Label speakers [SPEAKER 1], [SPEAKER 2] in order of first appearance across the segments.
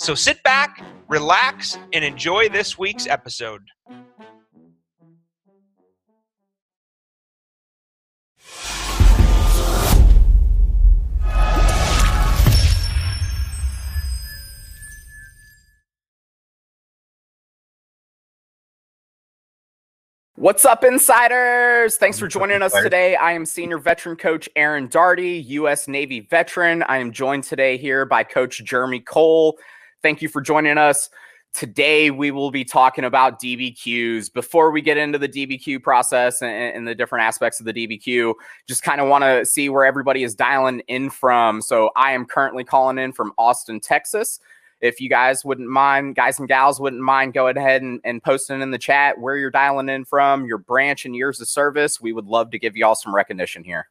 [SPEAKER 1] So sit back, relax, and enjoy this week's episode.
[SPEAKER 2] What's up, insiders? Thanks for joining us today. I am senior veteran coach Aaron Darty, U.S. Navy veteran. I am joined today here by Coach Jeremy Cole. Thank you for joining us. Today, we will be talking about DBQs. Before we get into the DBQ process and, and the different aspects of the DBQ, just kind of want to see where everybody is dialing in from. So, I am currently calling in from Austin, Texas if you guys wouldn't mind, guys and gals wouldn't mind going ahead and, and posting in the chat where you're dialing in from, your branch and years of service, we would love to give you all some recognition here.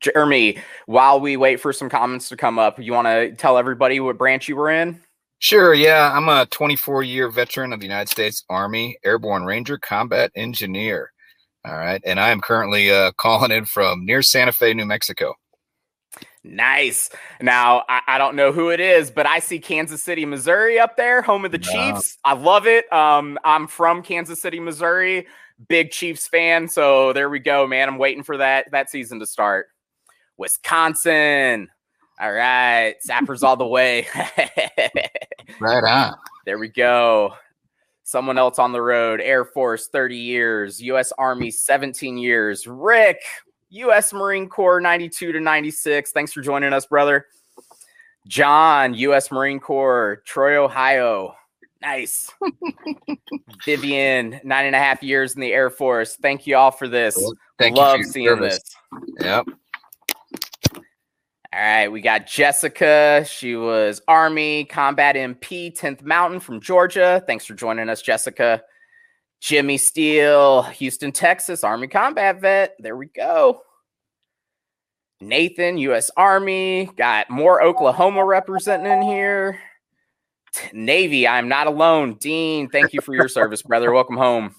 [SPEAKER 2] Jeremy, while we wait for some comments to come up, you want to tell everybody what branch you were in?
[SPEAKER 3] Sure. Yeah. I'm a 24 year veteran of the United States Army Airborne Ranger Combat Engineer. All right. And I am currently uh, calling in from near Santa Fe, New Mexico.
[SPEAKER 2] Nice. Now, I, I, don't know who it is, but I see Kansas City, Missouri up there, home of the Chiefs. I love it. Um, I'm from Kansas City, Missouri. Big Chiefs fan. So there we go, man. I'm waiting for that that season to start. Wisconsin. All right. Sappers all the way.
[SPEAKER 3] right on.
[SPEAKER 2] There we go. Someone else on the road. Air Force, 30 years. U.S. Army, 17 years. Rick, U.S. Marine Corps 92 to 96. Thanks for joining us, brother. John, U.S. Marine Corps, Troy, Ohio. Nice. Vivian, nine and a half years in the Air Force. Thank you all for this.
[SPEAKER 3] Thank
[SPEAKER 2] Love seeing service.
[SPEAKER 3] this. Yep.
[SPEAKER 2] All right, we got Jessica. She was Army Combat MP, 10th Mountain from Georgia. Thanks for joining us, Jessica. Jimmy Steele, Houston, Texas, Army combat vet. There we go. Nathan, U.S. Army. Got more Oklahoma representing in here. Navy, I'm not alone. Dean, thank you for your service, brother. Welcome home.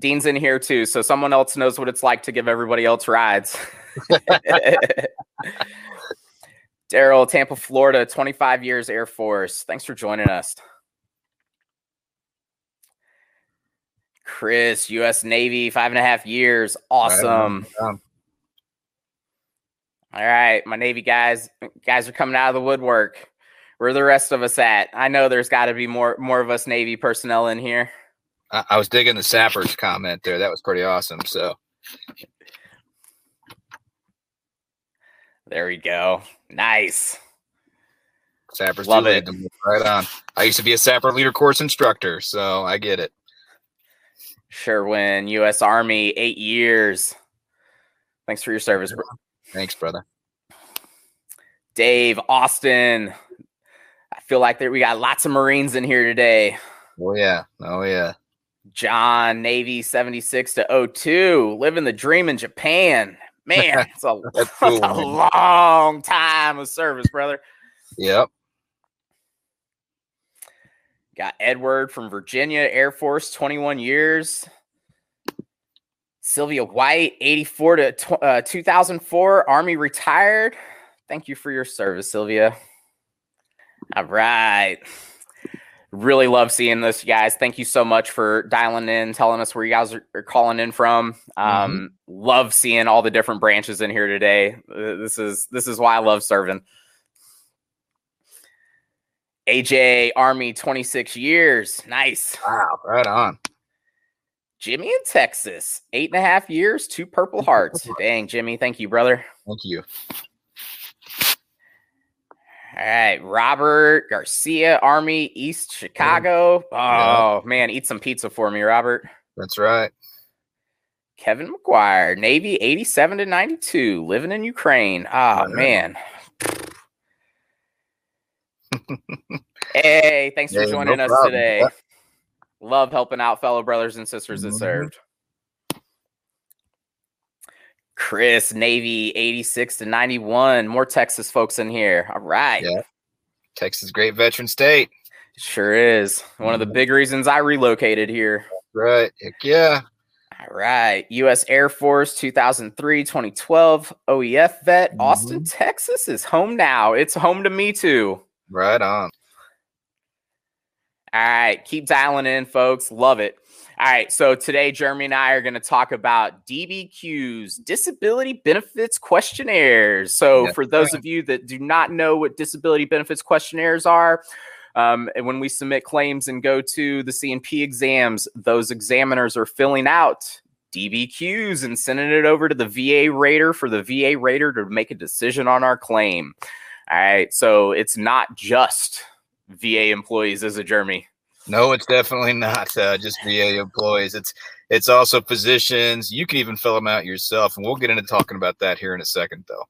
[SPEAKER 2] Dean's in here too, so someone else knows what it's like to give everybody else rides. Daryl, Tampa, Florida, 25 years Air Force. Thanks for joining us. Chris, U.S. Navy, five and a half years. Awesome. All right, my Navy guys, guys are coming out of the woodwork. Where the rest of us at? I know there's got to be more more of us Navy personnel in here.
[SPEAKER 3] I, I was digging the sappers comment there. That was pretty awesome. So
[SPEAKER 2] There we go. Nice.
[SPEAKER 3] Sappers
[SPEAKER 2] Love it.
[SPEAKER 3] Right on. I used to be a sapper leader course instructor, so I get it.
[SPEAKER 2] Sherwin, U.S. Army, eight years. Thanks for your service, bro.
[SPEAKER 3] Thanks, brother.
[SPEAKER 2] Dave, Austin. I feel like there we got lots of Marines in here today.
[SPEAKER 3] Oh yeah. Oh yeah.
[SPEAKER 2] John, Navy 76 to 02, living the dream in Japan. Man, it's a, cool, a long time of service, brother.
[SPEAKER 3] Yep.
[SPEAKER 2] Got Edward from Virginia Air Force, 21 years. Sylvia White, 84 to uh, 2004, Army retired. Thank you for your service, Sylvia. All right. Really love seeing this, guys. Thank you so much for dialing in, telling us where you guys are, are calling in from. Um, mm-hmm. Love seeing all the different branches in here today. Uh, this is this is why I love serving. AJ Army, 26 years. Nice.
[SPEAKER 3] Wow, right on.
[SPEAKER 2] Jimmy in Texas, eight and a half years, two Purple Hearts. Dang, Jimmy. Thank you, brother.
[SPEAKER 3] Thank you.
[SPEAKER 2] All right, Robert Garcia, Army, East Chicago. Oh yeah. man, eat some pizza for me, Robert.
[SPEAKER 3] That's right.
[SPEAKER 2] Kevin McGuire, Navy 87 to 92, living in Ukraine. Ah, oh, man. hey, thanks for joining no us problem. today. Love helping out fellow brothers and sisters mm-hmm. that served. Chris, Navy 86 to 91. More Texas folks in here. All right. Yeah.
[SPEAKER 3] Texas, great veteran state.
[SPEAKER 2] Sure is. One of the mm-hmm. big reasons I relocated here.
[SPEAKER 3] Right. Heck yeah.
[SPEAKER 2] All right. U.S. Air Force 2003 2012 OEF vet. Mm-hmm. Austin, Texas is home now. It's home to me too.
[SPEAKER 3] Right on.
[SPEAKER 2] All right. Keep dialing in, folks. Love it. All right. So today, Jeremy and I are going to talk about DBQs, disability benefits questionnaires. So, for those of you that do not know what disability benefits questionnaires are, um, and when we submit claims and go to the C&P exams, those examiners are filling out DBQs and sending it over to the VA rater for the VA rater to make a decision on our claim. All right. So it's not just VA employees, is it, Jeremy?
[SPEAKER 3] No, it's definitely not uh, just VA employees. It's it's also physicians. You can even fill them out yourself, and we'll get into talking about that here in a second, though.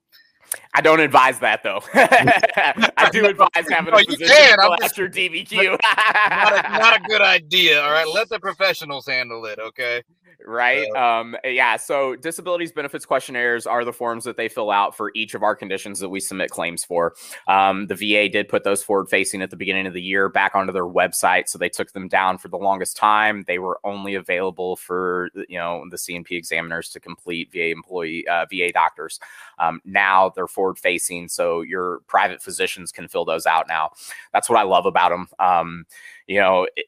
[SPEAKER 2] I don't advise that though. I do advise having a oh, physician fill out your DBQ.
[SPEAKER 3] not, a, not a good idea. All right, let the professionals handle it. Okay
[SPEAKER 2] right? Um, yeah. So disabilities benefits questionnaires are the forms that they fill out for each of our conditions that we submit claims for. Um, the VA did put those forward facing at the beginning of the year back onto their website, so they took them down for the longest time. They were only available for you know the C&P examiners to complete VA employee uh, VA doctors. Um, now they're forward facing, so your private physicians can fill those out now. That's what I love about them. Um, you know. It,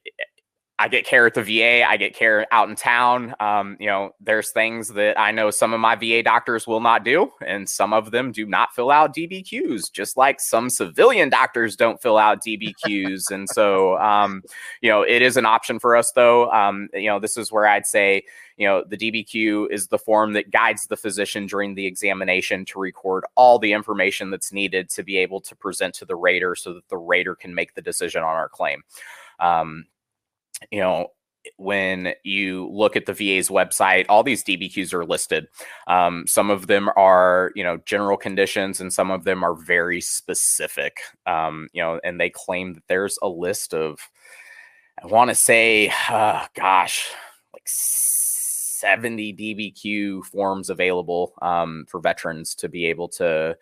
[SPEAKER 2] I get care at the VA. I get care out in town. Um, you know, there's things that I know some of my VA doctors will not do, and some of them do not fill out DBQs, just like some civilian doctors don't fill out DBQs. and so, um, you know, it is an option for us, though. Um, you know, this is where I'd say, you know, the DBQ is the form that guides the physician during the examination to record all the information that's needed to be able to present to the rater so that the rater can make the decision on our claim. Um, you know, when you look at the VA's website, all these DBQs are listed. Um, some of them are, you know, general conditions, and some of them are very specific. Um, you know, and they claim that there's a list of, I want to say, uh, gosh, like 70 DBQ forms available um, for veterans to be able to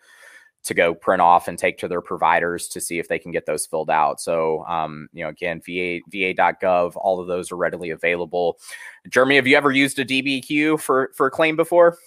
[SPEAKER 2] to go print off and take to their providers to see if they can get those filled out. So, um, you know, again, VA, VA.gov, all of those are readily available. Jeremy, have you ever used a DBQ for, for a claim before?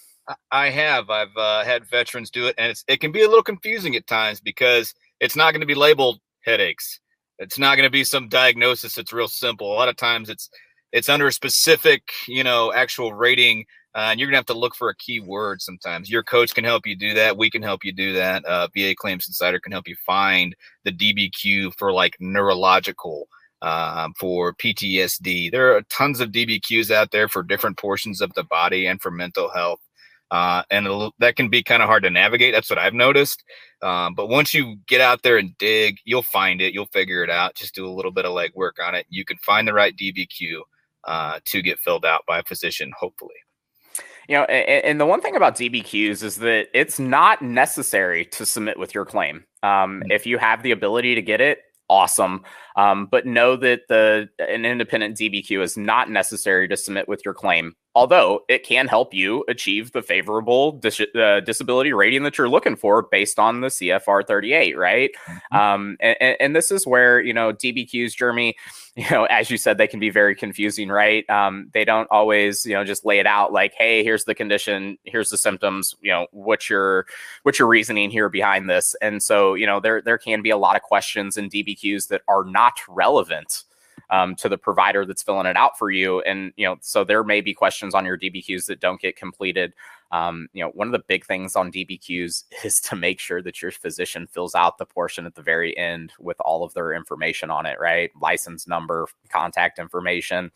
[SPEAKER 3] I have. I've uh, had veterans do it, and it's it can be a little confusing at times because it's not going to be labeled headaches. It's not going to be some diagnosis. It's real simple. A lot of times, it's it's under a specific, you know, actual rating uh, and you're gonna have to look for a key word sometimes. Your coach can help you do that. We can help you do that. Uh, VA Claims Insider can help you find the DBQ for like neurological, um, for PTSD. There are tons of DBQs out there for different portions of the body and for mental health. Uh, and that can be kind of hard to navigate. That's what I've noticed. Um, but once you get out there and dig, you'll find it. You'll figure it out. Just do a little bit of legwork on it. You can find the right DBQ uh, to get filled out by a physician, hopefully.
[SPEAKER 2] You know, and, and, the one thing about DBQs is that it's not necessary to submit with your claim. Um, mm. if you have the ability to get it, awesome. Um, but know that the an independent DBQ is not necessary to submit with your claim although it can help you achieve the favorable dis- uh, disability rating that you're looking for based on the CFR 38, right? Mm-hmm. Um, and, and, this is where, you know, DBQs, Jeremy, you know, as you said, they can be very confusing, right? Um, they don't always, you know, just lay it out like, hey, here's the condition, here's the symptoms, you know, what's your what's your reasoning here behind this? And so, you know, there there can be a lot of questions in DBQs that are not relevant um, to the provider that's filling it out for you. And you know, so there may be questions on your DBQs that don't get completed. Um, you know, one of the big things on DBQs is to make sure that your physician fills out the portion at the very end with all of their information on it, right? License number, contact information.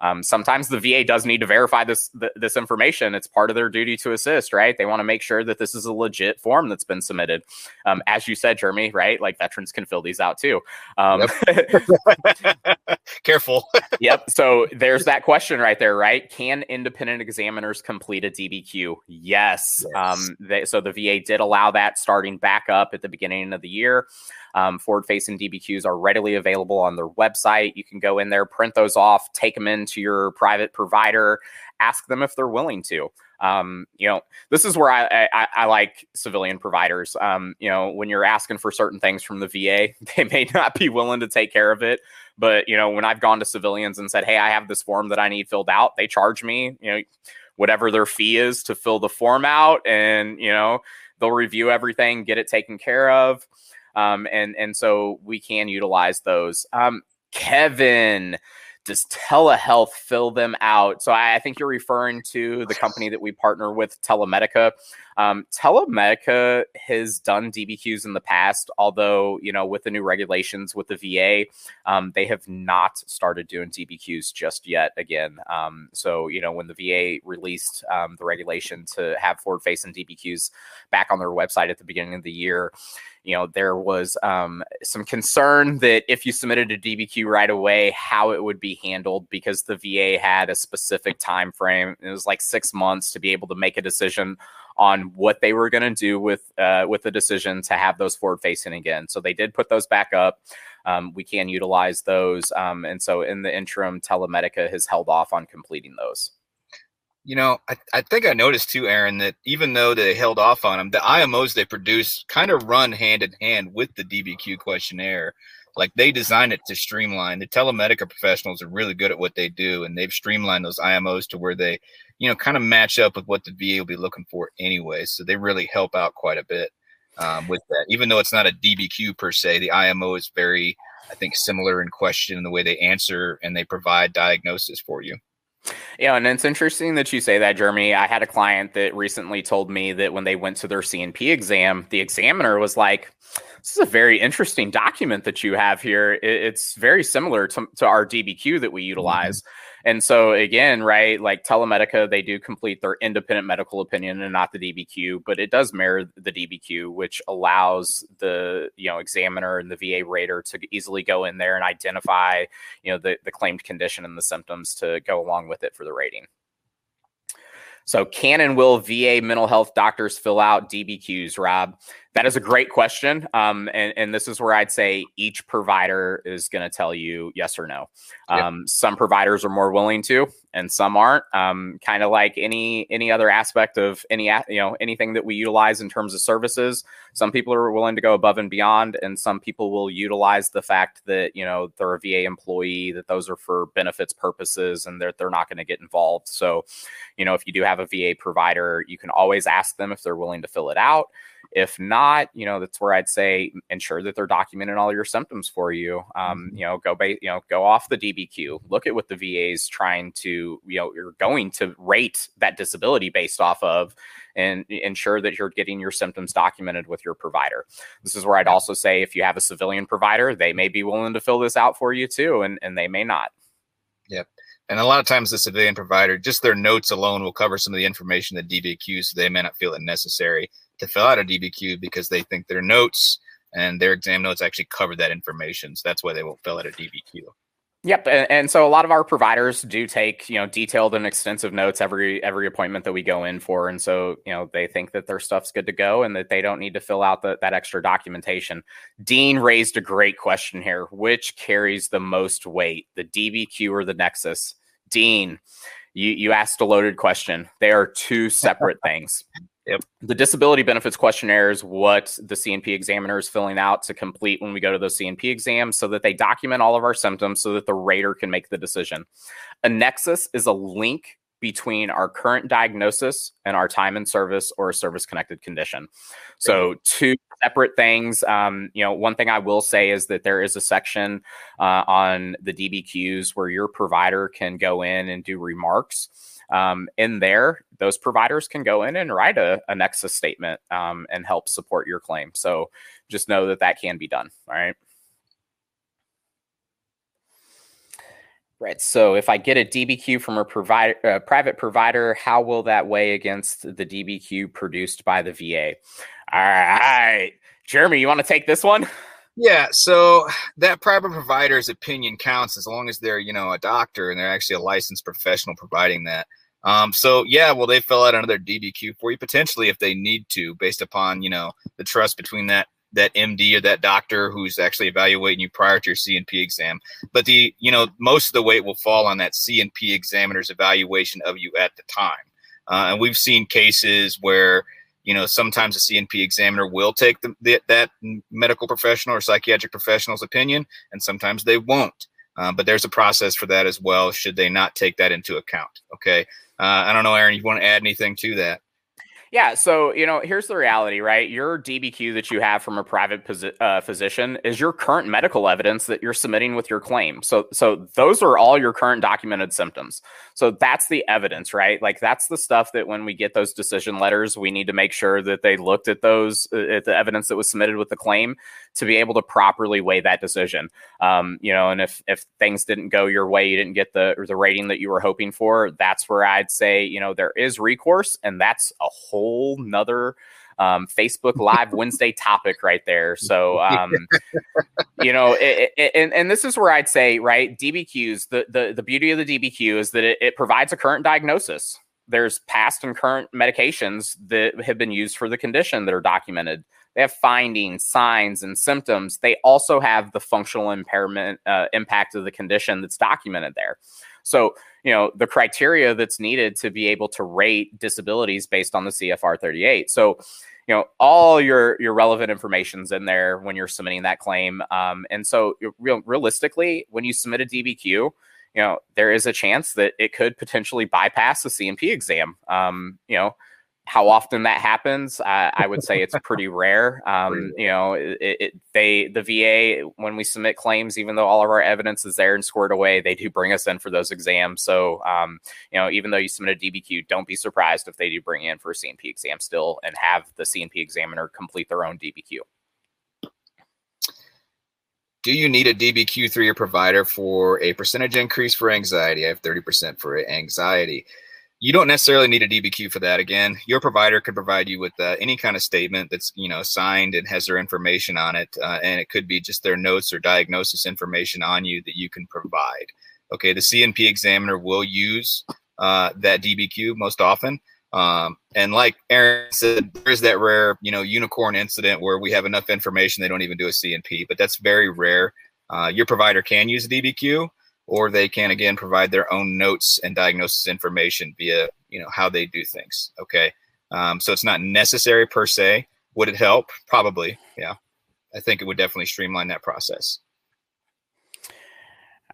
[SPEAKER 2] Um, sometimes the VA does need to verify this th- this information. It's part of their duty to assist, right? They want to make sure that this is a legit form that's been submitted. Um, as you said, Jeremy, right? Like veterans can fill these out too. Um,
[SPEAKER 3] yep. Careful.
[SPEAKER 2] yep. So there's that question right there, right? Can independent examiners complete a DBQ? Yes. yes. Um, they, so the VA did allow that starting back up at the beginning of the year. Um, forward facing DBQs are readily available on their website. You can go in there, print those off, take them into your private provider, ask them if they're willing to. Um, you know, this is where I, I, I like civilian providers. Um, you know, when you're asking for certain things from the VA, they may not be willing to take care of it. But you know, when I've gone to civilians and said, "Hey, I have this form that I need filled out," they charge me, you know, whatever their fee is to fill the form out, and you know, they'll review everything, get it taken care of, um, and and so we can utilize those. Um, Kevin, does telehealth fill them out? So I, I, think you're referring to the company that we partner with, Telemedica. Um, Telemedica has done DBQs in the past, although you know with the new regulations with the VA, um, they have not started doing DBQs just yet. Again, um, so you know when the VA released um, the regulation to have forward-facing DBQs back on their website at the beginning of the year you know there was um, some concern that if you submitted a dbq right away how it would be handled because the va had a specific time frame it was like six months to be able to make a decision on what they were going to do with uh, with the decision to have those forward facing again so they did put those back up um, we can utilize those um, and so in the interim telemedica has held off on completing those
[SPEAKER 3] you know, I, I think I noticed too, Aaron, that even though they held off on them, the IMOs they produce kind of run hand in hand with the DBQ questionnaire. Like they design it to streamline. The telemedica professionals are really good at what they do, and they've streamlined those IMOs to where they, you know, kind of match up with what the VA will be looking for anyway. So they really help out quite a bit um, with that. Even though it's not a DBQ per se, the IMO is very, I think, similar in question in the way they answer and they provide diagnosis for you.
[SPEAKER 2] Yeah, and it's interesting that you say that, Jeremy. I had a client that recently told me that when they went to their C&P exam, the examiner was like, this is a very interesting document that you have here. It's very similar to, to our DBQ that we mm-hmm. utilize. Mm-hmm. And so again, right, like Telemedica, they do complete their independent medical opinion and not the DBQ, but it does mirror the DBQ, which allows the you know examiner and the VA rater to easily go in there and identify you know the the claimed condition and the symptoms to go along with it for the rating. So, can and will VA mental health doctors fill out DBQs, Rob? That is a great question. Um, and, and this is where I'd say each provider is going to tell you yes or no. Um, yep. Some providers are more willing to, and some aren't. Um, kind of like any any other aspect of any you know anything that we utilize in terms of services. Some people are willing to go above and beyond, and some people will utilize the fact that you know they're a VA employee, that those are for benefits purposes, and they're they're not going to get involved. So, you know, if you do have a VA provider, you can always ask them if they're willing to fill it out. If not, you know, that's where I'd say ensure that they're documenting all your symptoms for you. Um, mm-hmm. you know, go ba- you know, go off the DBQ. Look at what the VA is trying to, you know, you're going to rate that disability based off of and ensure that you're getting your symptoms documented with your provider. This is where I'd also say if you have a civilian provider, they may be willing to fill this out for you too, and, and they may not.
[SPEAKER 3] Yep. And a lot of times the civilian provider, just their notes alone will cover some of the information that DBQ, so they may not feel it necessary to fill out a DBQ because they think their notes and their exam notes actually cover that information. So that's why they won't fill out a DBQ.
[SPEAKER 2] Yep, and, and, so a lot of our providers do take you know detailed and extensive notes every every appointment that we go in for, and so you know they think that their stuff's good to go and that they don't need to fill out the, that extra documentation. Dean raised a great question here: which carries the most weight, the DBQ or the Nexus? Dean, you you asked a loaded question. They are two separate things. Yep. The disability benefits questionnaire is what the C&P examiner is filling out to complete when we go to those C&P exams so that they document all of our symptoms so that the rater can make the decision. A nexus is a link between our current diagnosis and our time in service or a service connected condition. So, two separate things. Um, you know, one thing I will say is that there is a section uh, on the DBQs where your provider can go in and do remarks. Um, in there, those providers can go in and write a, a nexus statement um, and help support your claim. So just know that that can be done. All right. Right. So if I get a DBQ from a provider, a private provider, how will that weigh against the DBQ produced by the VA? All right, Jeremy, you want to take this one?
[SPEAKER 3] Yeah. So that private provider's opinion counts as long as they're, you know, a doctor and they're actually a licensed professional providing that. Um, so yeah, well, they fill out another DBQ for you potentially if they need to, based upon you know the trust between that that MD or that doctor who's actually evaluating you prior to your C&P exam. But the you know most of the weight will fall on that C&P examiner's evaluation of you at the time. Uh, and we've seen cases where you know sometimes a C&P examiner will take the, the, that medical professional or psychiatric professional's opinion, and sometimes they won't. Uh, but there's a process for that as well. Should they not take that into account? Okay. Uh, I don't know, Aaron. You want to add anything to that?
[SPEAKER 2] Yeah, so you know, here's the reality, right? Your DBQ that you have from a private posi- uh, physician is your current medical evidence that you're submitting with your claim. So, so those are all your current documented symptoms. So that's the evidence, right? Like that's the stuff that when we get those decision letters, we need to make sure that they looked at those uh, at the evidence that was submitted with the claim to be able to properly weigh that decision. Um, you know, and if if things didn't go your way, you didn't get the the rating that you were hoping for. That's where I'd say, you know, there is recourse, and that's a whole whole nother um, Facebook Live Wednesday topic right there. So, um, you know, it, it, and, and this is where I'd say, right, DBQs, the, the, the beauty of the DBQ is that it, it provides a current diagnosis. There's past and current medications that have been used for the condition that are documented. They have findings, signs, and symptoms. They also have the functional impairment uh, impact of the condition that's documented there. So, you know, the criteria that's needed to be able to rate disabilities based on the CFR 38. So, you know, all your your relevant information's in there when you're submitting that claim. Um, and so, real, realistically, when you submit a DBQ, you know, there is a chance that it could potentially bypass the C&P exam. Um, you know, how often that happens, uh, I would say it's pretty rare. Um, you know, it, it, they the VA when we submit claims, even though all of our evidence is there and squared away, they do bring us in for those exams. So, um, you know, even though you submit a DBQ, don't be surprised if they do bring in for a C&P exam still and have the C&P examiner complete their own DBQ.
[SPEAKER 3] Do you need a DBQ through your provider for a percentage increase for anxiety? I have 30% for anxiety you don't necessarily need a DBQ for that. Again, your provider could provide you with uh, any kind of statement that's you know signed and has their information on it, uh, and it could be just their notes or diagnosis information on you that you can provide. Okay, the C&P examiner will use uh, that DBQ most often. Um, and like Aaron said, there's that rare, you know, unicorn incident where we have enough information they don't even do a C&P, but that's very rare. Uh, your provider can use a DBQ or they can again provide their own notes and diagnosis information via you know how they do things okay? Um, so it's not necessary per se. Would it help? Probably yeah. I think it would definitely streamline that process.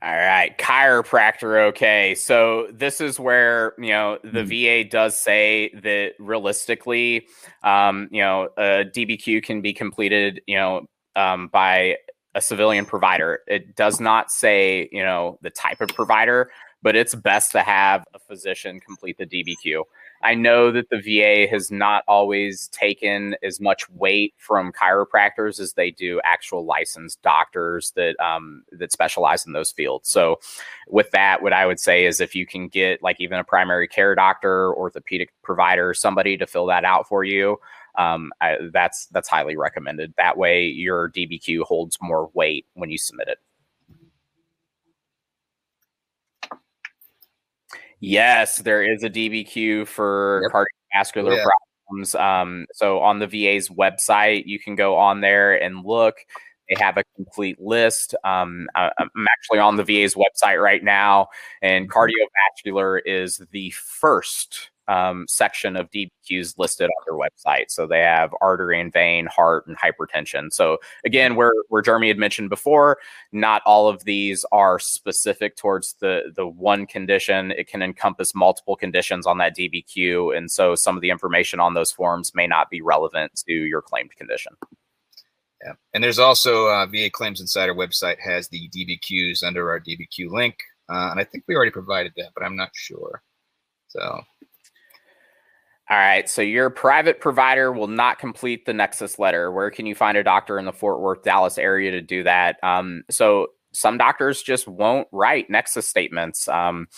[SPEAKER 2] All right, chiropractor. Okay, so this is where you know the mm. VA does say that realistically, um, you know, a DBQ can be completed, you know, um, by a civilian provider. It does not say, you know, the type of provider, but it's best to have a physician complete the DBQ. I know that the VA has not always taken as much weight from chiropractors as they do actual licensed doctors that um, that specialize in those fields. So, with that, what I would say is if you can get like even a primary care doctor, orthopedic provider, somebody to fill that out for you, um, I, that's that's highly recommended. That way, your DBQ holds more weight when you submit it. Yes, there is a DBQ for yep. cardiovascular yeah. problems. Um, so on the VA's website, you can go on there and look. They have a complete list. Um, I, I'm actually on the VA's website right now, and cardiovascular is the first um, section of DBQs listed on their website. So they have artery and vein, heart, and hypertension. So again, where where Jeremy had mentioned before, not all of these are specific towards the the one condition. It can encompass multiple conditions on that DBQ, and so some of the information on those forms may not be relevant to your claimed condition.
[SPEAKER 3] Yeah, and there's also uh, VA Claims Insider website has the DBQs under our DBQ link, uh, and I think we already provided that, but I'm not sure. So
[SPEAKER 2] all right. So your private provider will not complete the Nexus letter. Where can you find a doctor in the Fort Worth, Dallas area to do that? Um, so some doctors just won't write nexus statements. Um,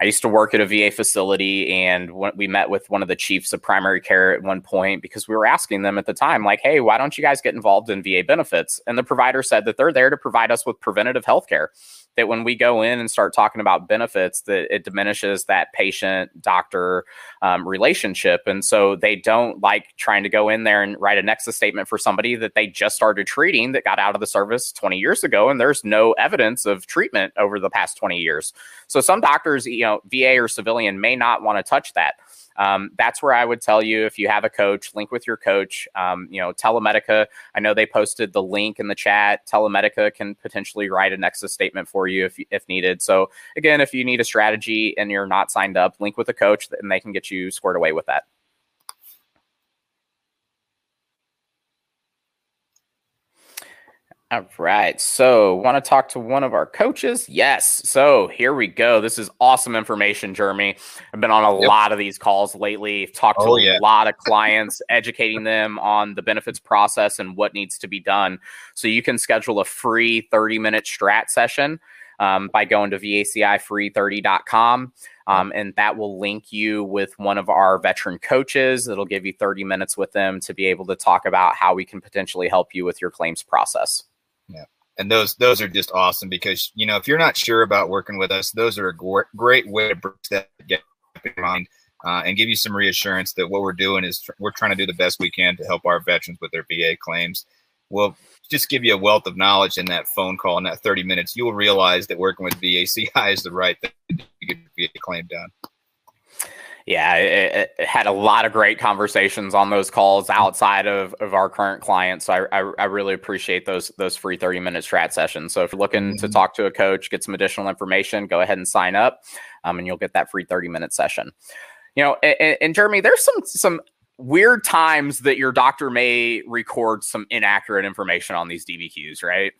[SPEAKER 2] I used to work at a VA facility, and we met with one of the chiefs of primary care at one point because we were asking them at the time, like, "Hey, why don't you guys get involved in VA benefits?" And the provider said that they're there to provide us with preventative health care that when we go in and start talking about benefits that it diminishes that patient doctor um, relationship. And so they don't like trying to go in there and write a nexus statement for somebody that they just started treating that got out of the service 20 years ago and there's no evidence of treatment over the past 20 years. So some doctors you know va or civilian may not want to touch that um, that's where I would tell you if you have a coach, link with your coach. Um, you know, Telemedica, I know they posted the link in the chat. Telemedica can potentially write a Nexus statement for you if, if needed. So, again, if you need a strategy and you're not signed up, link with a coach and they can get you squared away with that. All right. So, want to talk to one of our coaches? Yes. So, here we go. This is awesome information, Jeremy. I've been on a yep. lot of these calls lately, talked to oh, yeah. a lot of clients, educating them on the benefits process and what needs to be done. So, you can schedule a free 30 minute strat session um, by going to vacifree30.com. Um, and that will link you with one of our veteran coaches. It'll give you 30 minutes with them to be able to talk about how we can potentially help you with your claims process.
[SPEAKER 3] Yeah. And those those are just awesome because you know if you're not sure about working with us, those are a great way to bridge that gap in mind uh, and give you some reassurance that what we're doing is tr- we're trying to do the best we can to help our veterans with their VA claims. We'll just give you a wealth of knowledge in that phone call in that 30 minutes. You'll realize that working with VACI is the right thing to get the VA claim done
[SPEAKER 2] yeah, it, it, had a lot of great conversations on those calls outside of, of our current clients. So I, I, I really appreciate those those free 30 minute strat sessions. So if you're looking mm-hmm. to talk to a coach, get some additional information, go ahead and sign up, um, and you'll get that free 30 minute session. You know, and, and Jeremy, there's some some weird times that your doctor may record some inaccurate information on these DBQs, right?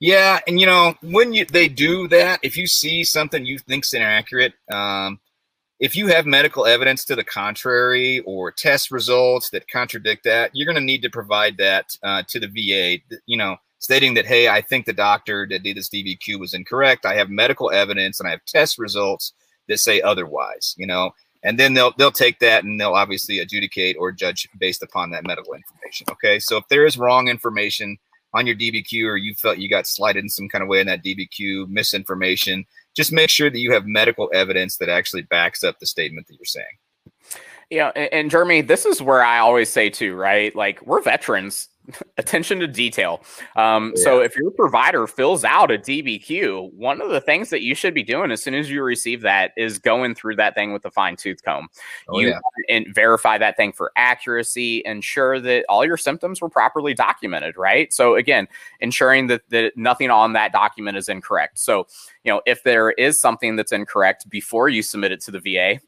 [SPEAKER 3] Yeah, and you know when you they do that, if you see something you think's inaccurate, um, if you have medical evidence to the contrary or test results that contradict that, you're going to need to provide that uh, to the VA, you know, stating that, hey, I think the doctor that did this DBQ was incorrect. I have medical evidence and I have test results that say otherwise, you know, and then they'll they'll take that and they'll obviously adjudicate or judge based upon that medical information. Okay, so if there is wrong information on your DBQ or you felt you got slighted in some kind of way in that DBQ, misinformation, just make sure that you have medical evidence that actually backs up the statement that you're saying.
[SPEAKER 2] Yeah, and, and Jeremy, this is where I always say too, right? Like we're veterans attention to detail. Um, yeah. So if your provider fills out a DBQ, one of the things that you should be doing as soon as you receive that is going through that thing with a fine tooth comb. Oh, you yeah. and verify that thing for accuracy, ensure that all your symptoms were properly documented, right? So again, ensuring that, that nothing on that document is incorrect. So you know, if there is something that's incorrect before you submit it to the VA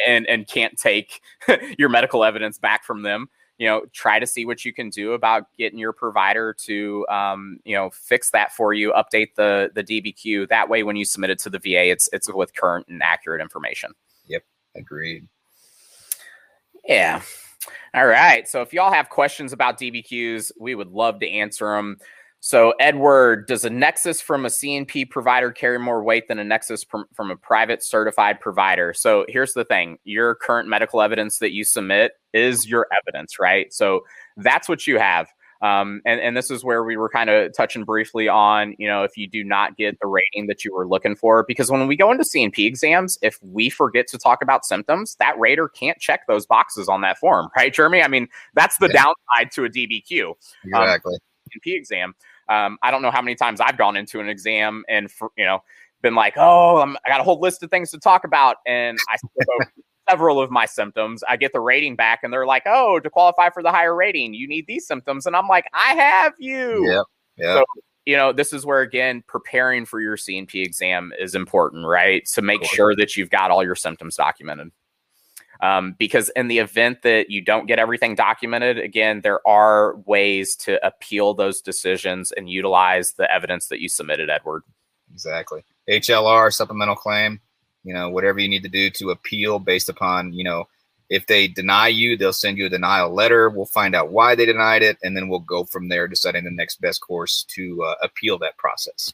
[SPEAKER 2] and and can't take your medical evidence back from them, you know try to see what you can do about getting your provider to um, you know fix that for you update the the dbq that way when you submit it to the va it's it's with current and accurate information.
[SPEAKER 3] Yep. Agreed.
[SPEAKER 2] Yeah. All right. So if y'all have questions about dbqs we would love to answer them so, Edward, does a nexus from a CNP provider carry more weight than a nexus from, from a private certified provider? So, here's the thing your current medical evidence that you submit is your evidence, right? So, that's what you have. Um, and, and this is where we were kind of touching briefly on, you know, if you do not get the rating that you were looking for, because when we go into CNP exams, if we forget to talk about symptoms, that rater can't check those boxes on that form, right, Jeremy? I mean, that's the yeah. downside to a DBQ.
[SPEAKER 3] Um, exactly. Um,
[SPEAKER 2] CNP exam. Um, I don't know how many times I've gone into an exam and for, you know been like, oh, I'm, i got a whole list of things to talk about, and I several of my symptoms. I get the rating back, and they're like, oh, to qualify for the higher rating, you need these symptoms, and I'm like, I have you.
[SPEAKER 3] Yeah, yeah. So,
[SPEAKER 2] you know, this is where again, preparing for your CNP exam is important, right? To make sure that you've got all your symptoms documented. Um, because in the event that you don't get everything documented, again, there are ways to appeal those decisions and utilize the evidence that you submitted, Edward.
[SPEAKER 3] Exactly. HLR, supplemental claim, you know, whatever you need to do to appeal based upon, you know, if they deny you, they'll send you a denial letter. We'll find out why they denied it, and then we'll go from there, deciding the next best course to uh, appeal that process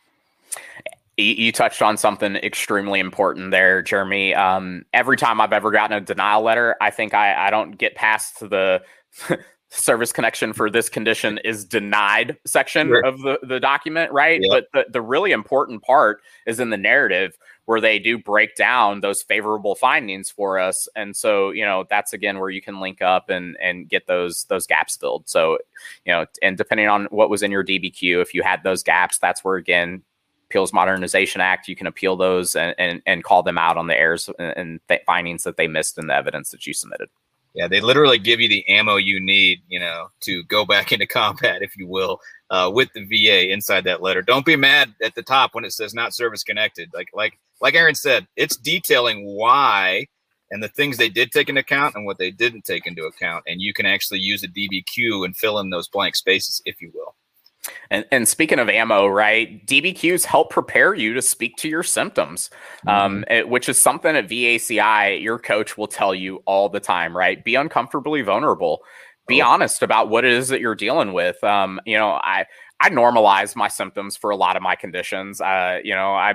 [SPEAKER 2] you touched on something extremely important there, Jeremy. Um, every time I've ever gotten a denial letter, I think I, I don't get past the service connection for this condition is denied section sure. of the, the document, right? Yep. But the, the really important part is in the narrative where they do break down those favorable findings for us. And so, you know, that's again where you can link up and and get those those gaps filled. So, you know, and depending on what was in your DBQ, if you had those gaps, that's where again Appeals Modernization Act, you can appeal those and, and, and call them out on the errors and th- findings that they missed in the evidence that you submitted.
[SPEAKER 3] Yeah, they literally give you the ammo you need, you know, to go back into combat, if you will, uh, with the VA inside that letter. Don't be mad at the top when it says not service connected. Like like like Aaron said, it's detailing why and the things they did take into account and what they didn't take into account, and you can actually use a DBQ and fill in those blank spaces, if you will.
[SPEAKER 2] And, and, speaking of ammo, right? DBQs help prepare you to speak to your symptoms, um, mm-hmm. it, which is something at VACI your coach will tell you all the time, right? Be uncomfortably vulnerable. Be oh. honest about what it is that you're dealing with. Um, you know, I I normalize my symptoms for a lot of my conditions. Uh, you know, I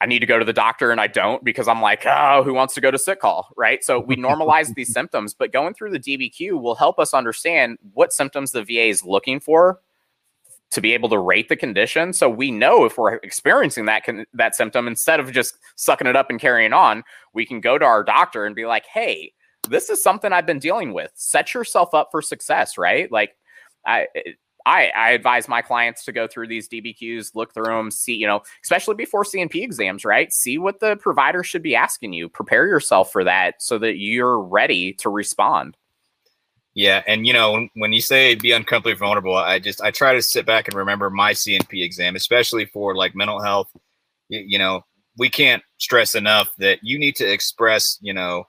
[SPEAKER 2] I need to go to the doctor and I don't because I'm like, oh, who wants to go to sick call? Right. So we normalize these symptoms, but going through the DBQ will help us understand what symptoms the VA is looking for to be able to rate the condition so we know if we're experiencing that con- that symptom instead of just sucking it up and carrying on we can go to our doctor and be like hey this is something i've been dealing with set yourself up for success right like i I, I advise my clients to go through these DBQs, look through them, see, you know, especially before CNP exams, right? See what the provider should be asking you. Prepare yourself for that so that you're ready to respond.
[SPEAKER 3] Yeah, and you know when, you say be uncomfortably vulnerable, I just I try to sit back and remember my CNP exam, especially for like mental health. You, you know, we can't stress enough that you need to express, you know,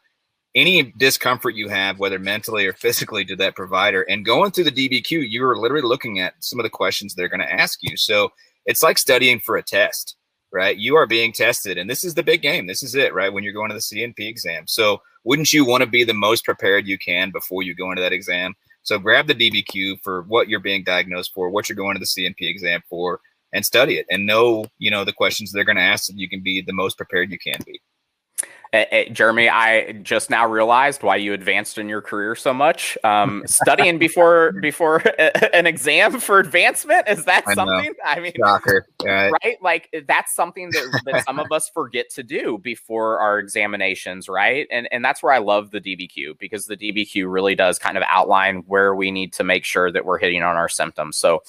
[SPEAKER 3] any discomfort you have, whether mentally or physically, to that provider. And going through the DBQ, you are literally looking at some of the questions they're going to ask you. So it's like studying for a test, right? You are being tested, and this is the big game. This is it, right? When you're going to the CNP exam. So wouldn't you want to be the most prepared you can before you go into that exam? So grab the DBQ for what you're being diagnosed for, what you're going to the CNP exam for, and study it and know, you know, the questions they're going to ask so you can be the most prepared you can be.
[SPEAKER 2] Hey, Jeremy, I just now realized why you advanced in your career so much. Um, studying before before an exam for advancement is that I something? Know. I mean,
[SPEAKER 3] Shocker.
[SPEAKER 2] right? right? Like that's something that, that some of us forget to do before our examinations, right? And and that's where I love the DBQ because the DBQ really does kind of outline where we need to make sure that we're hitting on our symptoms. So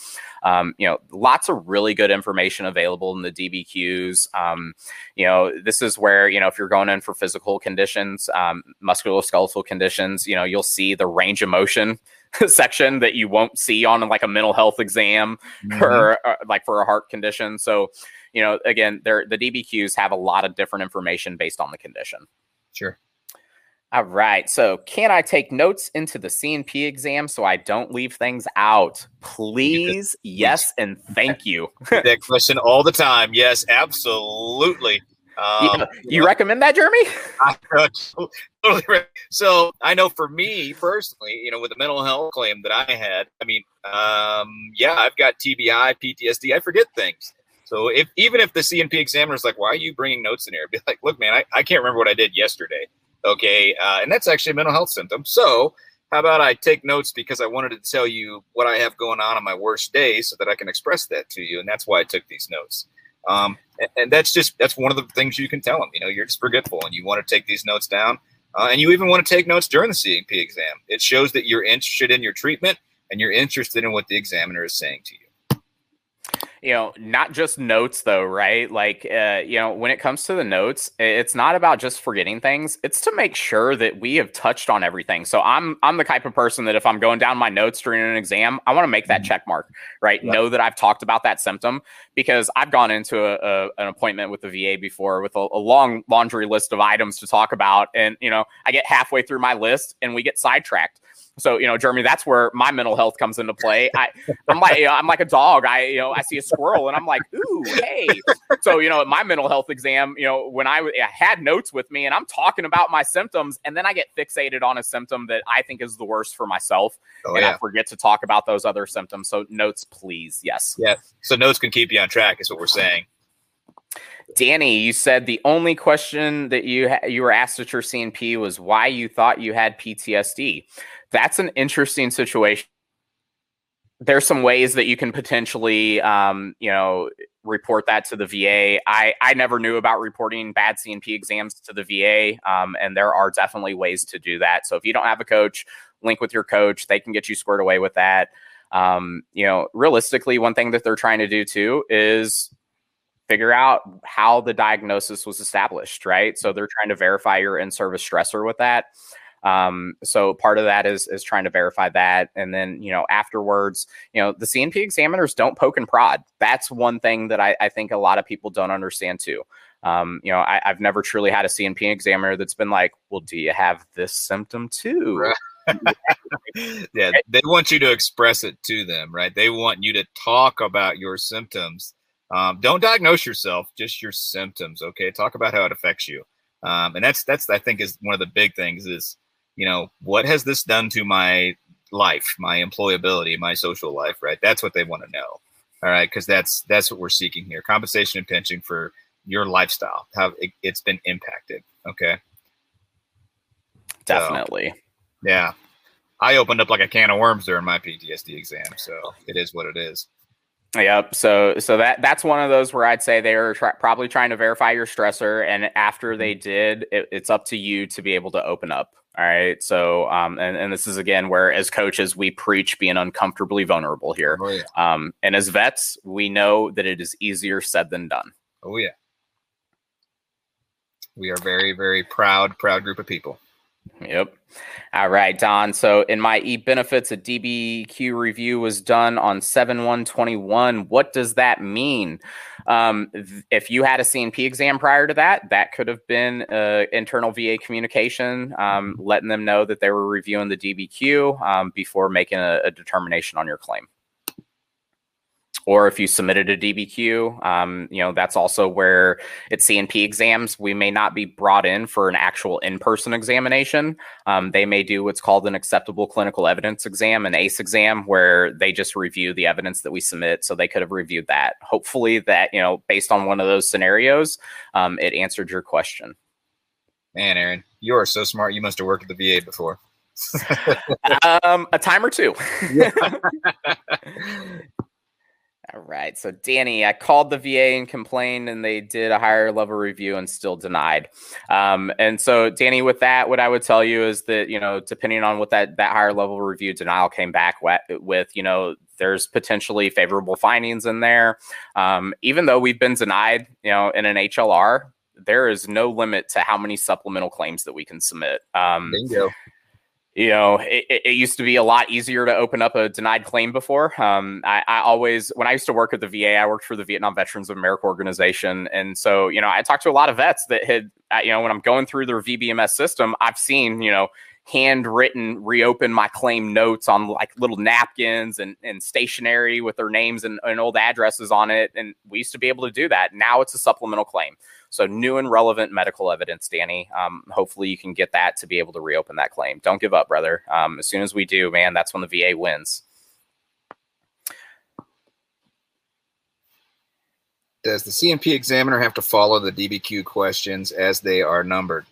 [SPEAKER 2] um, you know, lots of really good information available in the DBQs. Um, you know, this is where, you know, if you're going in for physical conditions, um, musculoskeletal conditions, you know, you'll see the range of motion section that you won't see on like a mental health exam mm-hmm. or uh, like for a heart condition. So, you know, again, there the DBQs have a lot of different information based on the condition.
[SPEAKER 3] Sure.
[SPEAKER 2] All right. So, can I take notes into the CNP exam so I don't leave things out? Please, yes, and thank you.
[SPEAKER 3] that question all the time. Yes, absolutely.
[SPEAKER 2] Um. You know, recommend that, Jeremy?
[SPEAKER 3] I, uh, totally. So I know for me personally, you know, with the mental health claim that I had, I mean, um, yeah, I've got TBI, PTSD. I forget things. So if even if the CNP examiner is like, "Why are you bringing notes in here?" I'd be like, "Look, man, I, I can't remember what I did yesterday." Okay. Uh, and that's actually a mental health symptom. So, how about I take notes because I wanted to tell you what I have going on on my worst day so that I can express that to you. And that's why I took these notes. Um, and, and, that's just, that's one of the things you can tell them. You know, you're just forgetful and you want to take these notes down. Uh, and you even want to take notes during the CNP exam. It shows that you're interested in your treatment and you're interested in what the examiner is saying to you.
[SPEAKER 2] You know, not just notes though, right? Like, uh, you know, when it comes to the notes, it's not about just forgetting things. It's to make sure that we have touched on everything. So I'm I'm the type of person that if I'm going down my notes during an exam, I want to make that mm-hmm. check mark, right? Yeah. Know that I've talked about that symptom because I've gone into a, a an appointment with the VA before with a, a long laundry list of items to talk about, and you know, I get halfway through my list and we get sidetracked so, you know, Jeremy, that's where my mental health comes into play. I, I'm like, you know, I'm like a dog. I, you know, I see a squirrel and I'm like, ooh, hey. So, you know, my mental health exam, you know, when I, I had notes with me and I'm talking about my symptoms, and then I get fixated on a symptom that I think is the worst for myself, oh, and yeah. I forget to talk about those other symptoms. So, notes, please. Yes.
[SPEAKER 3] Yeah. So, notes can keep you on track, is what we're saying.
[SPEAKER 2] Danny, you said the only question that you ha- you were asked at your CNP was why you thought you had PTSD that's an interesting situation. There's some ways that you can potentially, um, you know, report that to the VA. I I never knew about reporting bad CNP exams to the VA, um, and there are definitely ways to do that. So if you don't have a coach, link with your coach. They can get you squared away with that. Um, you know, realistically, one thing that they're trying to do too is figure out how the diagnosis was established, right? So they're trying to verify your in-service stressor with that. Um, so part of that is is trying to verify that, and then you know afterwards, you know the C&P examiners don't poke and prod. That's one thing that I, I think a lot of people don't understand too. Um, you know, I, have never truly had a C&P examiner that's been like, "Well, do you have this symptom too?"
[SPEAKER 3] yeah, they want you to express it to them, right? They want you to talk about your symptoms. Um, don't diagnose yourself, just your symptoms. Okay, talk about how it affects you. Um, and that's that's I think is one of the big things is you know, what has this done to my life, my employability, my social life, right? That's what they want to know. All right, because that's that's what we're seeking here: compensation and pension for your lifestyle, how it, has been impacted. Okay.
[SPEAKER 2] Definitely. So,
[SPEAKER 3] yeah, I opened up like a can of worms during my PTSD exam, so it is what it is.
[SPEAKER 2] Yep. So so that that's one of those where I'd say they are tra- probably trying to verify your stressor, and after they mm-hmm. did, it, it's up to you to be able to open up. All right. So, um, and, and this is again where as coaches, we preach being uncomfortably vulnerable here. Oh, yeah. Um, and as vets, we know that it is easier said than done.
[SPEAKER 3] Oh, yeah. We are very, very proud, proud group of people.
[SPEAKER 2] Yep. All right, Don. So in my e benefits, a DBQ review was done on 7 121. What does that mean? Um, if you had a C&P exam prior to that, that could have been uh, internal VA communication, um, letting them know that they were reviewing the DBQ um, before making a, a determination on your claim or if you submitted a DBQ, um, you know, that's also where at C&P exams, we may not be brought in for an actual in person examination. Um, they may do what's called an acceptable clinical evidence exam, an ACE exam, where they just review the evidence that we submit. So they could have reviewed that. Hopefully, that, you know, based on one of those scenarios, um, it answered your question.
[SPEAKER 3] Man, Aaron, you are so smart. You must have worked at the VA before.
[SPEAKER 2] um, a time or two. All right. So, Danny, I called the VA and complained, and they did a higher level review and still denied. Um, and so, Danny, with that, what I would tell you is that, you know, depending on what that, that higher level review denial came back with, you know, there's potentially favorable findings in there. Um, even though we've been denied, you know, in an HLR, there is no limit to how many supplemental claims that we can submit. Um, Bingo you know, it, it, used to be a lot easier to open up a denied claim before. Um, I, I, always, when I used to work at the VA, I worked for the Vietnam Veterans of America organization. And so, you know, I talked to a lot of vets that had, uh, you know, when I'm going through their VBMS system, I've seen, you know, handwritten reopen my claim notes on like little napkins and, and stationery with their names and, and old addresses on it. And we used to be able to do that. Now it's a supplemental claim. So new and relevant medical evidence, Danny. Um, hopefully you can get that to be able to reopen that claim. Don't give up, brother. Um, as soon as we do, man, that's when the VA wins.
[SPEAKER 3] Does the C&P examiner have to follow the DBQ questions as they are numbered?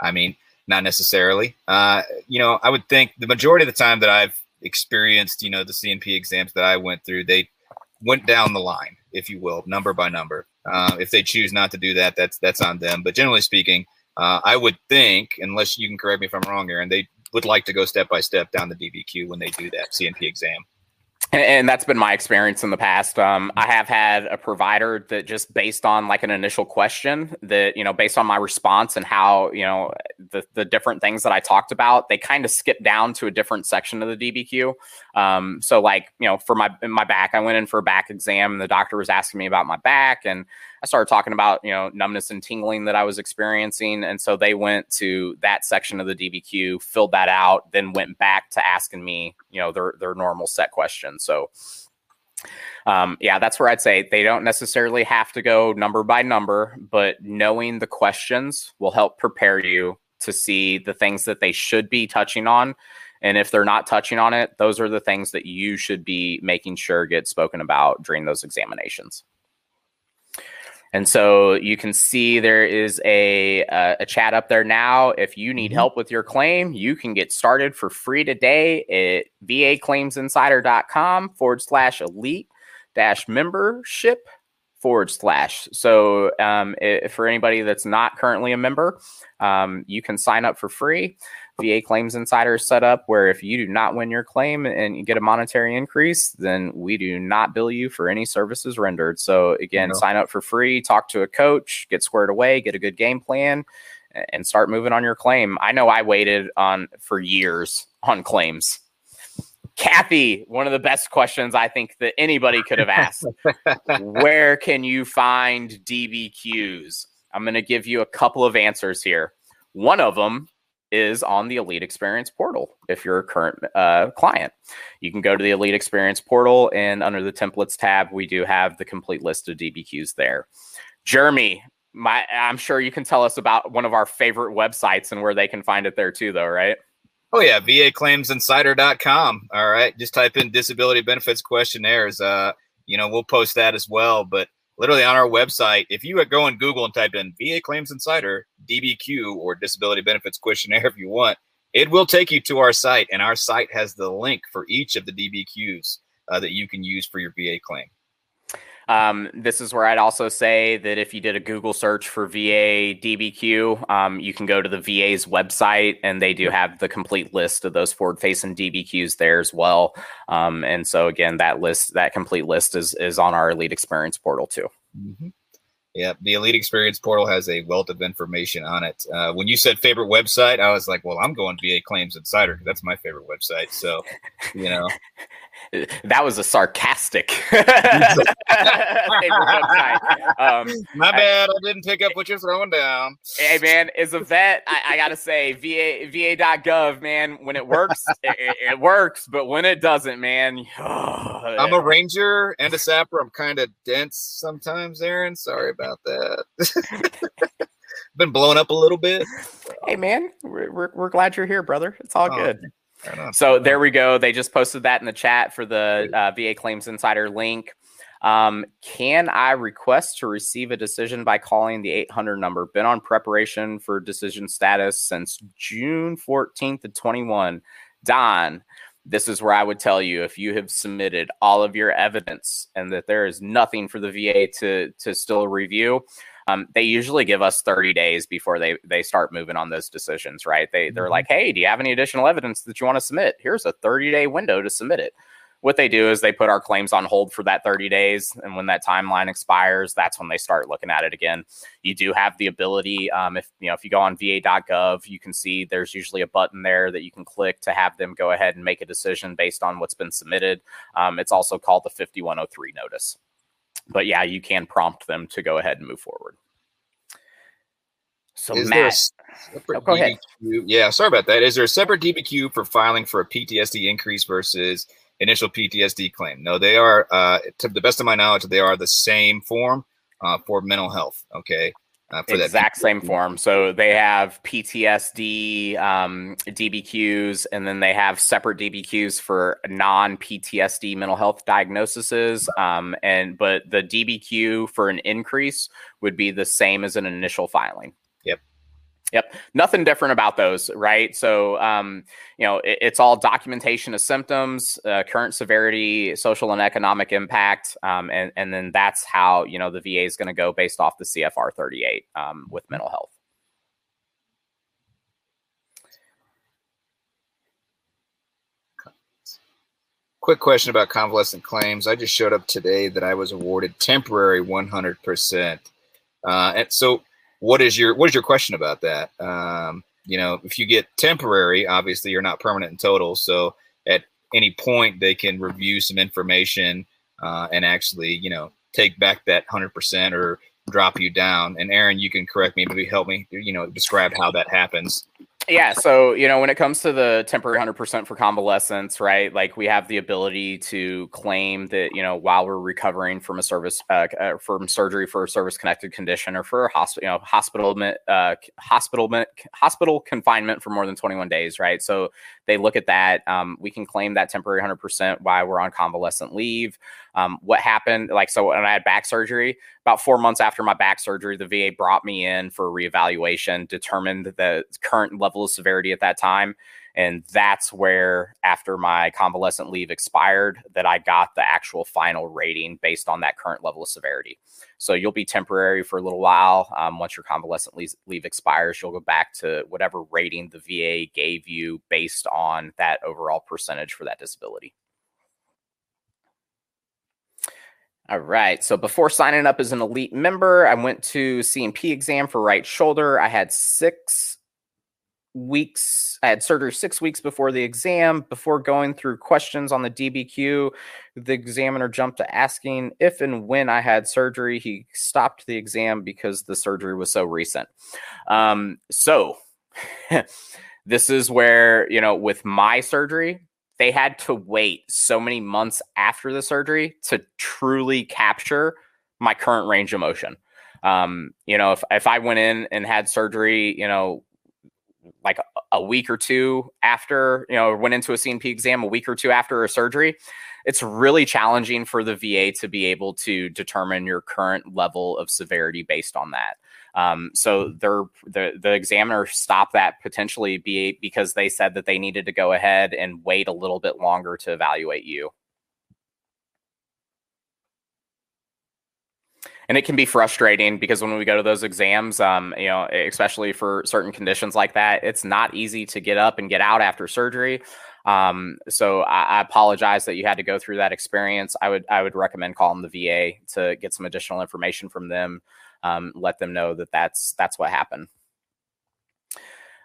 [SPEAKER 3] I mean, not necessarily. Uh, you know, I would think the majority of the time that I've experienced, you know, the C&P exams that I went through, they went down the line, if you will, number by number. Uh, if they choose not to do that, that's that's on them. But generally speaking, uh, I would think, unless you can correct me if I'm wrong, Aaron, they would like to go step by step down the DBQ when they do that C&P exam.
[SPEAKER 2] And that's been my experience in the past. Um, i have had a provider that just based on like an initial question that you know based on my response and how you know the, the different things that i talked about they kind of skip down to a different section of the dbq um, so like you know for my my back i went in for a back exam and the doctor was asking me about my back and I started talking about, you know, numbness and tingling that I was experiencing. And so they went to that section of the DBQ, filled that out, then went back to asking me, you know, their, their normal set questions. So, um, yeah, that's where I'd say they don't necessarily have to go number by number, but knowing the questions will help prepare you to see the things that they should be touching on. And if they're not touching on it, those are the things that you should be making sure get spoken about during those examinations. And so you can see there is a, uh, a chat up there now. If you need mm-hmm. help with your claim, you can get started for free today at vaclaimsinsider.com forward slash elite dash membership forward slash. So um, if, for anybody that's not currently a member, um, you can sign up for free. VA Claims Insider set up where if you do not win your claim and you get a monetary increase, then we do not bill you for any services rendered. So again, no. sign up for free, talk to a coach, get squared away, get a good game plan, and start moving on your claim. I know I waited on for years on claims. Kathy, one of the best questions I think that anybody could have asked. Where can you find DBQs? I'm going to give you a couple of answers here. One of them is on the Elite Experience portal if you're a current uh, client. You can go to the Elite Experience portal, and under the templates tab, we do have the complete list of DBQs there. Jeremy, my, I'm sure you can tell us about one of our favorite websites and where they can find it there too, though, right?
[SPEAKER 3] Oh yeah, vaclaimsinsider.com. All right, just type in disability benefits questionnaires. Uh, you know, we'll post that as well. But literally on our website, if you go on Google and type in VA Claims Insider, DBQ, or Disability Benefits Questionnaire if you want, it will take you to our site. And our site has the link for each of the DBQs uh, that you can use for your VA claim.
[SPEAKER 2] Um, this is where I'd also say that if you did a Google search for VA DBQ, um, you can go to the VA's website and they do have the complete list of those forward facing DBQs there as well. Um, and so again, that list, that complete list is is on our Elite Experience portal too.
[SPEAKER 3] Mm-hmm. Yeah, the Elite Experience portal has a wealth of information on it. Uh, when you said favorite website, I was like, well, I'm going VA Claims Insider because that's my favorite website. So, you know,
[SPEAKER 2] that was a sarcastic
[SPEAKER 3] um, My bad, I, I, didn't pick up what you're throwing down.
[SPEAKER 2] Hey man, as a vet, I, I gotta say, VA VA.gov, man, when it works, it, it, works, but when it doesn't, man,
[SPEAKER 3] oh, I'm a ranger and a sapper. I'm kind of dense sometimes, Aaron. Sorry about that. Been blown up a little bit.
[SPEAKER 2] Hey man, we're, we're, we're glad you're here, brother. It's all oh, good. So there we go. They just posted that in the chat for the uh, VA Claims Insider link. Um, can I request to receive a decision by calling the 800 number? Been on preparation for decision status since June 14th of 21. Don, this is where I would tell you if you have submitted all of your evidence and that there is nothing for the VA to to still review, um, they usually give us 30 days before they they start moving on those decisions, right? They they're mm-hmm. like, hey, do you have any additional evidence that you want to submit? Here's a 30 day window to submit it. What they do is they put our claims on hold for that 30 days, and when that timeline expires, that's when they start looking at it again. You do have the ability, um, if you know, if you go on VA.gov, you can see there's usually a button there that you can click to have them go ahead and make a decision based on what's been submitted. Um, it's also called the 5103 notice but yeah, you can prompt them to go ahead and move forward.
[SPEAKER 3] So Is Matt, oh, go DBQ? ahead. Yeah, sorry about that. Is there a separate DBQ for filing for a PTSD increase versus initial PTSD claim? No, they are. Uh, to the best of my knowledge, they are the same form uh, for mental health. Okay
[SPEAKER 2] uh, for exact same form. So they have PTSD um, DBQs, and then they have separate DBQs for non PTSD mental health diagnoses. Um, and but the DBQ for an increase would be the same as an initial filing. Yep. Nothing different about those, right? So, um, you know, it, it's all documentation of symptoms, uh, current severity, social and economic impact. Um, and, and then that's how, you know, the VA is going to go based off the CFR 38 um, with mental health.
[SPEAKER 3] quick question about convalescent claims. I just showed up today that I was awarded temporary 100%. Uh, and so, what is your what is your question about that? Um, you know, if you get temporary, obviously you're not permanent in total. So at any point they can review some information uh, and actually, you know, take back that hundred percent or drop you down. And Aaron, you can correct me, maybe help me, you know, describe how that happens.
[SPEAKER 2] Yeah. So, you know, when it comes to the temporary 100% for convalescence, right? Like we have the ability to claim that, you know, while we're recovering from a service, uh, uh, from surgery for a service connected condition or for a hospital, you know, hospital, uh, hospital, hospital confinement for more than 21 days, right? So they look at that. Um, we can claim that temporary 100% while we're on convalescent leave. Um, what happened, like, so when I had back surgery, about four months after my back surgery, the VA brought me in for reevaluation, determined the current level of severity at that time. And that's where, after my convalescent leave expired, that I got the actual final rating based on that current level of severity. So you'll be temporary for a little while. Um, once your convalescent leave, leave expires, you'll go back to whatever rating the VA gave you based on that overall percentage for that disability. All right. So before signing up as an elite member, I went to C&P exam for right shoulder. I had six weeks. I had surgery six weeks before the exam. Before going through questions on the DBQ, the examiner jumped to asking if and when I had surgery. He stopped the exam because the surgery was so recent. Um, so this is where, you know, with my surgery, they had to wait so many months after the surgery to truly capture my current range of motion. Um, you know, if, if I went in and had surgery, you know, like a, week or two after, you know, went into a C&P exam a week or two after a surgery, it's really challenging for the VA to be able to determine your current level of severity based on that. Um, so mm-hmm. they're, the the examiner stopped that potentially be because they said that they needed to go ahead and wait a little bit longer to evaluate you. And it can be frustrating because when we go to those exams um, you know especially for certain conditions like that it's not easy to get up and get out after surgery um, so I, I, apologize that you had to go through that experience i would i would recommend calling the va to get some additional information from them um, let them know that that's that's what happened.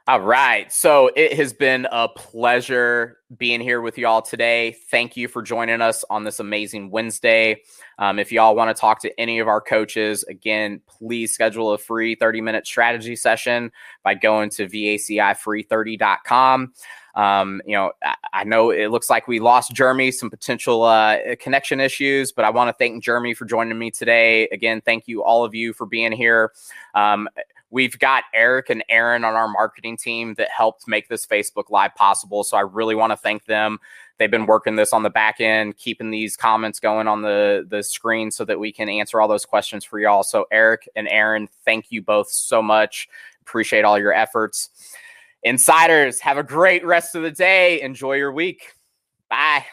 [SPEAKER 2] All right. So it has been a pleasure being here with y'all today. Thank you for joining us on this amazing Wednesday. Um, if y'all want to talk to any of our coaches, again, please schedule a free 30 minute strategy session by going to vacifree30.com. Um, you know, I, I, know it looks like we lost Jeremy, some potential uh, connection issues, but I want to thank Jeremy for joining me today. Again, thank you all of you for being here. Um, we've got Eric and Aaron on our marketing team that helped make this Facebook Live possible. So I really want to thank them. They've been working this on the back end, keeping these comments going on the, the screen so that we can answer all those questions for y'all. So, Eric and Aaron, thank you both so much. Appreciate all your efforts. Insiders, have a great rest of the day. Enjoy your week. Bye.